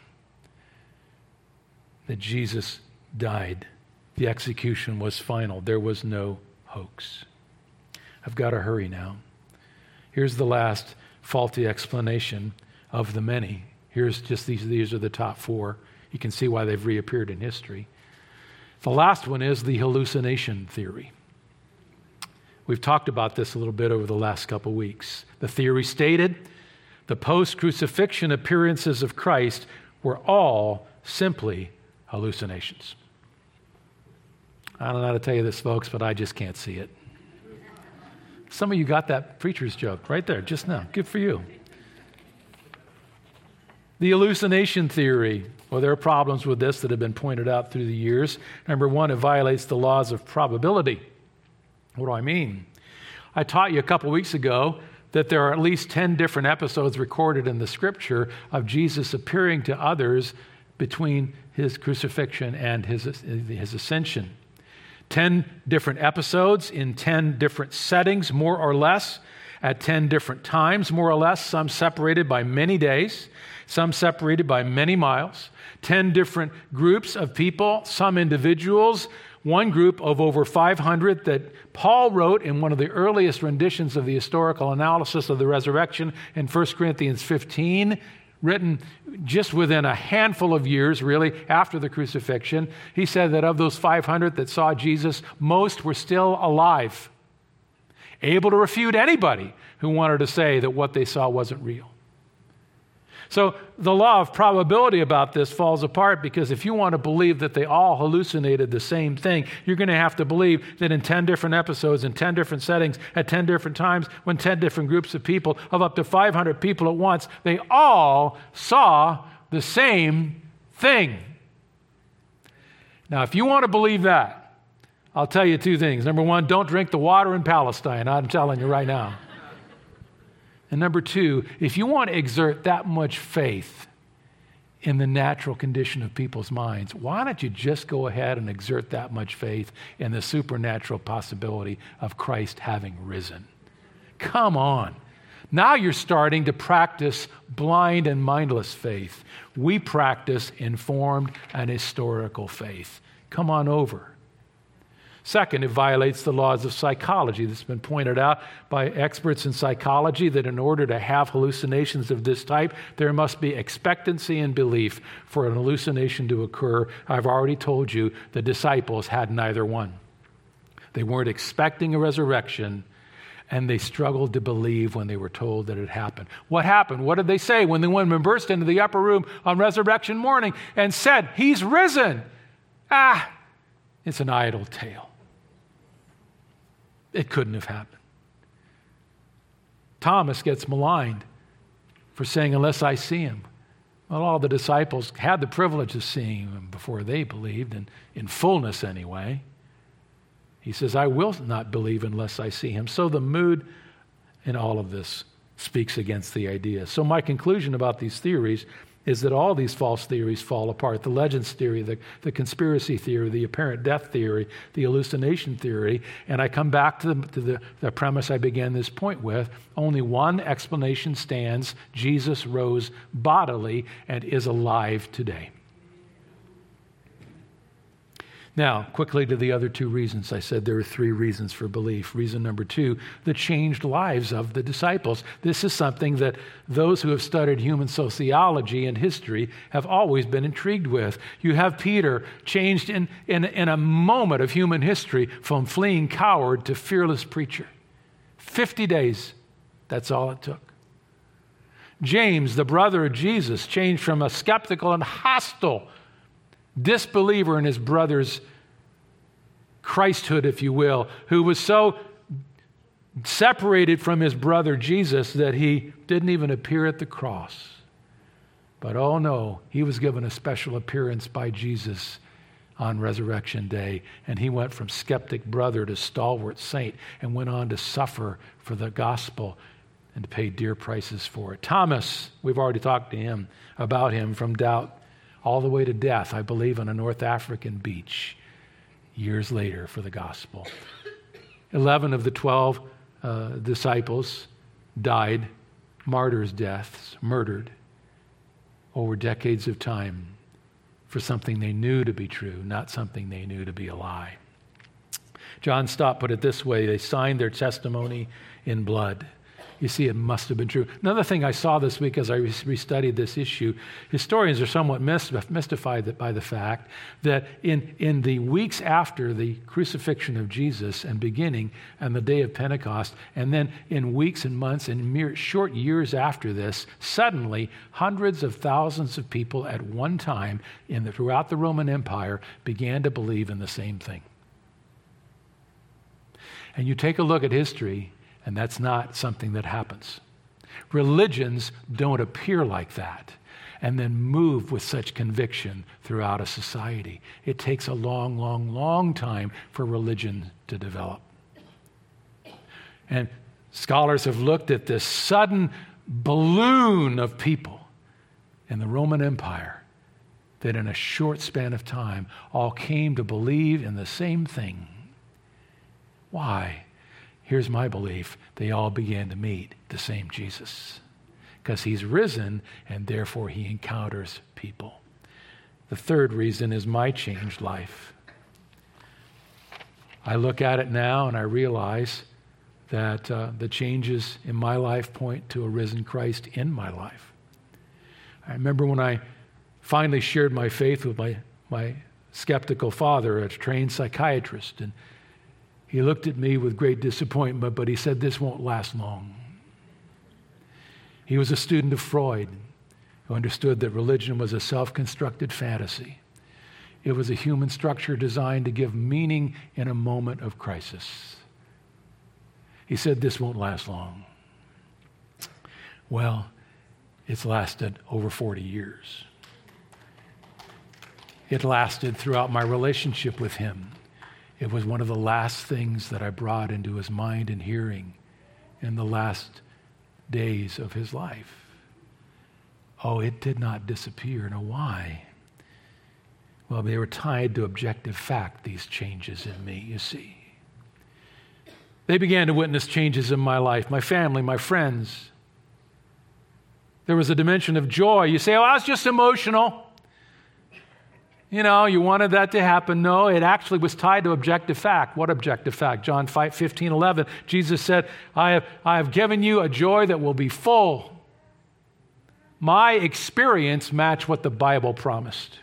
[SPEAKER 1] that Jesus died. The execution was final. There was no hoax. I've got to hurry now. Here's the last faulty explanation of the many. Here's just these, these are the top four. You can see why they've reappeared in history. The last one is the hallucination theory. We've talked about this a little bit over the last couple weeks. The theory stated the post crucifixion appearances of Christ were all simply hallucinations. I don't know how to tell you this, folks, but I just can't see it. Some of you got that preacher's joke right there just now. Good for you. The hallucination theory. Well, there are problems with this that have been pointed out through the years. Number one, it violates the laws of probability. What do I mean? I taught you a couple weeks ago that there are at least 10 different episodes recorded in the scripture of Jesus appearing to others between his crucifixion and his, his ascension. 10 different episodes in 10 different settings, more or less, at 10 different times, more or less, some separated by many days, some separated by many miles. 10 different groups of people, some individuals, one group of over 500 that Paul wrote in one of the earliest renditions of the historical analysis of the resurrection in 1 Corinthians 15 written just within a handful of years, really, after the crucifixion. He said that of those 500 that saw Jesus, most were still alive, able to refute anybody who wanted to say that what they saw wasn't real. So the law of probability about this falls apart because if you want to believe that they all hallucinated the same thing, you're going to have to believe that in 10 different episodes, in 10 different settings, at 10 different times, when 10 different groups of people, of up to 500 people at once, they all saw the same thing. Now, if you want to believe that, I'll tell you two things. Number one, don't drink the water in Palestine. I'm telling you right now. And number two, if you want to exert that much faith in the natural condition of people's minds, why don't you just go ahead and exert that much faith in the supernatural possibility of Christ having risen? Come on. Now you're starting to practice blind and mindless faith. We practice informed and historical faith. Come on over. Second, it violates the laws of psychology. This has been pointed out by experts in psychology that in order to have hallucinations of this type, there must be expectancy and belief for an hallucination to occur. I've already told you the disciples had neither one. They weren't expecting a resurrection, and they struggled to believe when they were told that it happened. What happened? What did they say when the women burst into the upper room on resurrection morning and said, He's risen? Ah, it's an idle tale. It couldn't have happened. Thomas gets maligned for saying, Unless I see him. Well, all the disciples had the privilege of seeing him before they believed, and in fullness anyway. He says, I will not believe unless I see him. So the mood in all of this speaks against the idea. So, my conclusion about these theories is that all these false theories fall apart the legends theory, the, the conspiracy theory, the apparent death theory, the hallucination theory. And I come back to, the, to the, the premise I began this point with only one explanation stands Jesus rose bodily and is alive today. Now, quickly to the other two reasons. I said there are three reasons for belief. Reason number two, the changed lives of the disciples. This is something that those who have studied human sociology and history have always been intrigued with. You have Peter changed in, in, in a moment of human history from fleeing coward to fearless preacher. 50 days, that's all it took. James, the brother of Jesus, changed from a skeptical and hostile disbeliever in his brother's Christhood, if you will, who was so separated from his brother Jesus that he didn't even appear at the cross. But oh no, he was given a special appearance by Jesus on Resurrection Day, and he went from skeptic brother to stalwart saint and went on to suffer for the gospel and to pay dear prices for it. Thomas, we've already talked to him about him from doubt all the way to death, I believe, on a North African beach years later for the gospel. Eleven of the 12 uh, disciples died martyrs' deaths, murdered over decades of time for something they knew to be true, not something they knew to be a lie. John Stott put it this way they signed their testimony in blood. You see, it must have been true. Another thing I saw this week as I restudied this issue historians are somewhat mystified by the fact that in, in the weeks after the crucifixion of Jesus and beginning on the day of Pentecost, and then in weeks and months and mere short years after this, suddenly hundreds of thousands of people at one time in the, throughout the Roman Empire began to believe in the same thing. And you take a look at history, and that's not something that happens. Religions don't appear like that and then move with such conviction throughout a society. It takes a long, long, long time for religion to develop. And scholars have looked at this sudden balloon of people in the Roman Empire that in a short span of time all came to believe in the same thing. Why? Here's my belief they all began to meet the same Jesus because he's risen and therefore he encounters people. The third reason is my changed life. I look at it now and I realize that uh, the changes in my life point to a risen Christ in my life. I remember when I finally shared my faith with my, my skeptical father, a trained psychiatrist, and he looked at me with great disappointment, but he said, This won't last long. He was a student of Freud, who understood that religion was a self constructed fantasy. It was a human structure designed to give meaning in a moment of crisis. He said, This won't last long. Well, it's lasted over 40 years. It lasted throughout my relationship with him. It was one of the last things that I brought into his mind and hearing in the last days of his life. Oh, it did not disappear. Now, why? Well, they were tied to objective fact, these changes in me, you see. They began to witness changes in my life, my family, my friends. There was a dimension of joy. You say, oh, I was just emotional. You know, you wanted that to happen. No, it actually was tied to objective fact. What objective fact? John 5, 15, 11. Jesus said, I have, I have given you a joy that will be full. My experience matched what the Bible promised,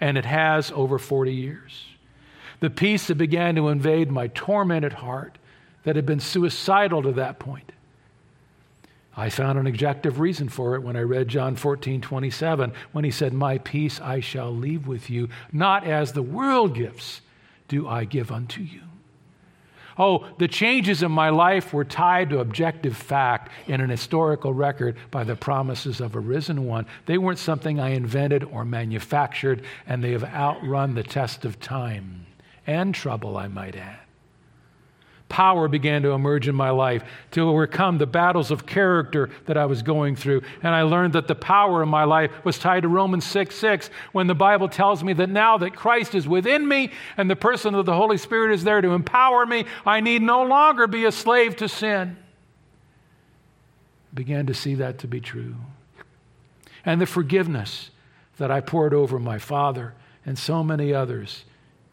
[SPEAKER 1] and it has over 40 years. The peace that began to invade my tormented heart that had been suicidal to that point I found an objective reason for it when I read John 14, 27, when he said, My peace I shall leave with you, not as the world gives, do I give unto you. Oh, the changes in my life were tied to objective fact in an historical record by the promises of a risen one. They weren't something I invented or manufactured, and they have outrun the test of time and trouble, I might add. Power began to emerge in my life to overcome the battles of character that I was going through. And I learned that the power in my life was tied to Romans 6 6, when the Bible tells me that now that Christ is within me and the person of the Holy Spirit is there to empower me, I need no longer be a slave to sin. I began to see that to be true. And the forgiveness that I poured over my father and so many others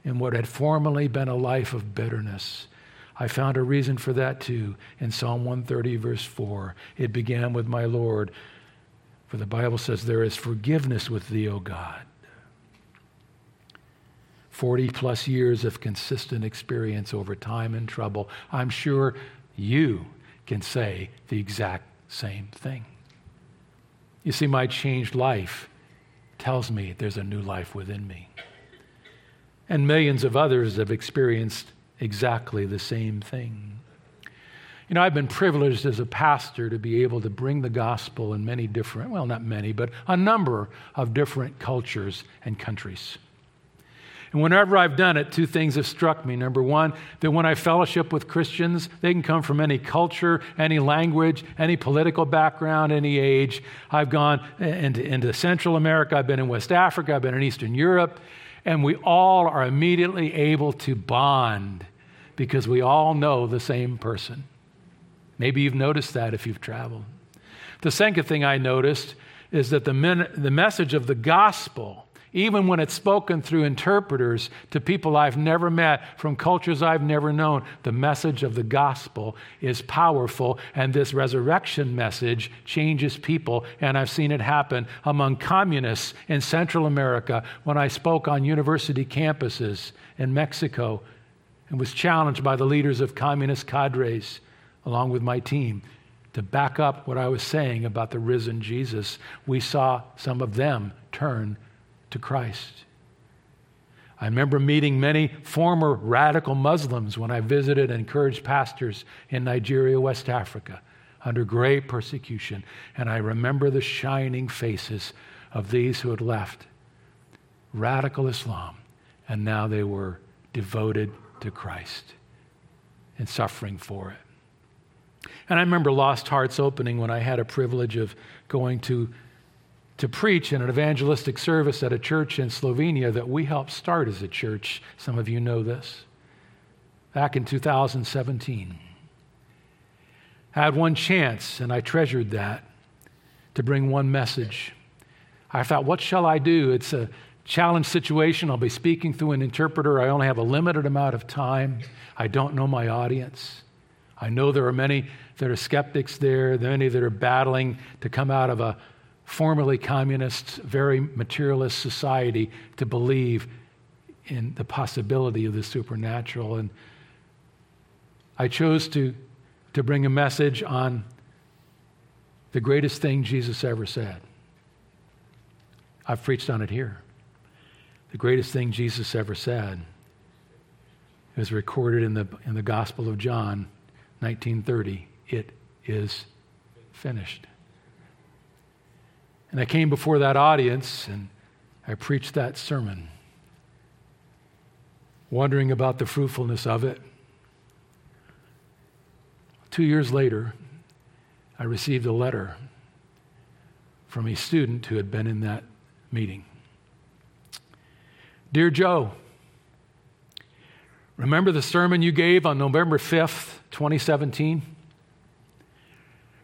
[SPEAKER 1] in what had formerly been a life of bitterness I found a reason for that too in Psalm 130, verse 4. It began with my Lord, for the Bible says, There is forgiveness with thee, O God. 40 plus years of consistent experience over time and trouble. I'm sure you can say the exact same thing. You see, my changed life tells me there's a new life within me. And millions of others have experienced exactly the same thing. You know, I've been privileged as a pastor to be able to bring the gospel in many different, well, not many, but a number of different cultures and countries. And whenever I've done it, two things have struck me. Number one, that when I fellowship with Christians, they can come from any culture, any language, any political background, any age. I've gone into, into Central America, I've been in West Africa, I've been in Eastern Europe, and we all are immediately able to bond because we all know the same person. Maybe you've noticed that if you've traveled. The second thing I noticed is that the, men, the message of the gospel, even when it's spoken through interpreters to people I've never met from cultures I've never known, the message of the gospel is powerful. And this resurrection message changes people. And I've seen it happen among communists in Central America when I spoke on university campuses in Mexico and was challenged by the leaders of communist cadres, along with my team, to back up what I was saying about the risen Jesus. We saw some of them turn to Christ. I remember meeting many former radical Muslims when I visited and encouraged pastors in Nigeria, West Africa, under great persecution. And I remember the shining faces of these who had left radical Islam, and now they were devoted to Christ and suffering for it. And I remember Lost Hearts opening when I had a privilege of going to, to preach in an evangelistic service at a church in Slovenia that we helped start as a church. Some of you know this. Back in 2017. I had one chance, and I treasured that, to bring one message. I thought, what shall I do? It's a challenge situation. I'll be speaking through an interpreter. I only have a limited amount of time. I don't know my audience. I know there are many that are skeptics there, many that are battling to come out of a formerly communist, very materialist society to believe in the possibility of the supernatural. And I chose to, to bring a message on the greatest thing Jesus ever said. I've preached on it here the greatest thing Jesus ever said is recorded in the, in the Gospel of John, 1930. It is finished. And I came before that audience and I preached that sermon, wondering about the fruitfulness of it. Two years later, I received a letter from a student who had been in that meeting. Dear Joe, remember the sermon you gave on November 5th, 2017?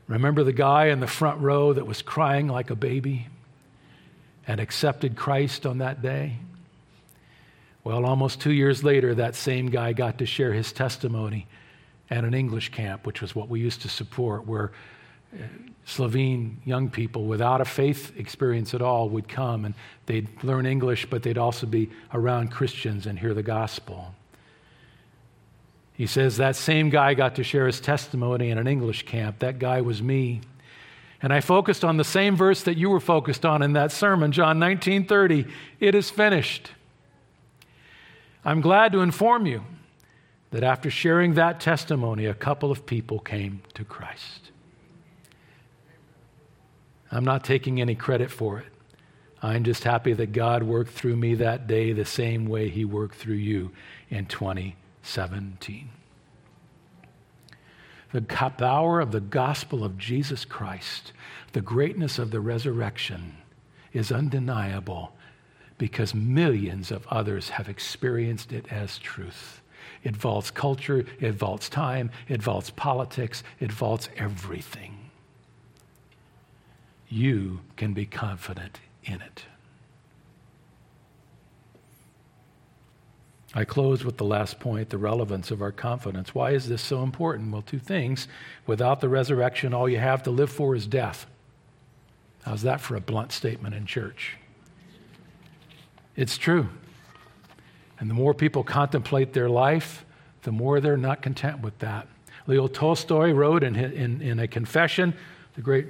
[SPEAKER 1] Remember the guy in the front row that was crying like a baby and accepted Christ on that day? Well, almost two years later, that same guy got to share his testimony at an English camp, which was what we used to support, where uh, Slovene young people without a faith experience at all would come and they'd learn English, but they'd also be around Christians and hear the gospel. He says that same guy got to share his testimony in an English camp. That guy was me. And I focused on the same verse that you were focused on in that sermon, John 19:30. It is finished. I'm glad to inform you that after sharing that testimony, a couple of people came to Christ. I'm not taking any credit for it. I'm just happy that God worked through me that day the same way He worked through you in 2017. The power of the gospel of Jesus Christ, the greatness of the resurrection is undeniable because millions of others have experienced it as truth. It vaults culture, it vaults time, it vaults politics, it vaults everything. You can be confident in it. I close with the last point the relevance of our confidence. Why is this so important? Well, two things. Without the resurrection, all you have to live for is death. How's that for a blunt statement in church? It's true. And the more people contemplate their life, the more they're not content with that. Leo Tolstoy wrote in, in, in a confession, the great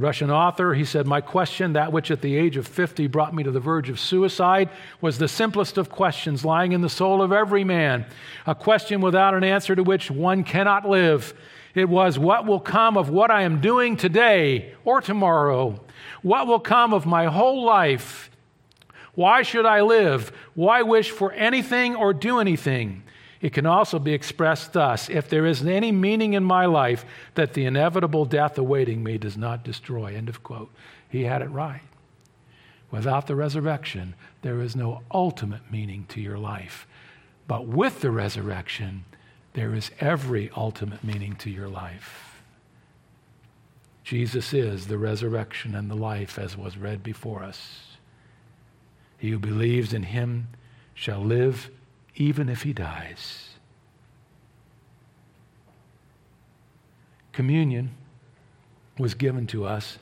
[SPEAKER 1] Russian author, he said, My question, that which at the age of 50 brought me to the verge of suicide, was the simplest of questions lying in the soul of every man. A question without an answer to which one cannot live. It was, What will come of what I am doing today or tomorrow? What will come of my whole life? Why should I live? Why wish for anything or do anything? It can also be expressed thus if there is any meaning in my life that the inevitable death awaiting me does not destroy. End of quote. He had it right. Without the resurrection, there is no ultimate meaning to your life. But with the resurrection, there is every ultimate meaning to your life. Jesus is the resurrection and the life, as was read before us. He who believes in him shall live even if he dies. Communion was given to us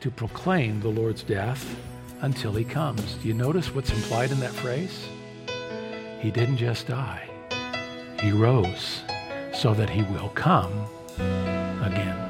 [SPEAKER 1] to proclaim the Lord's death until he comes. Do you notice what's implied in that phrase? He didn't just die, he rose so that he will come again.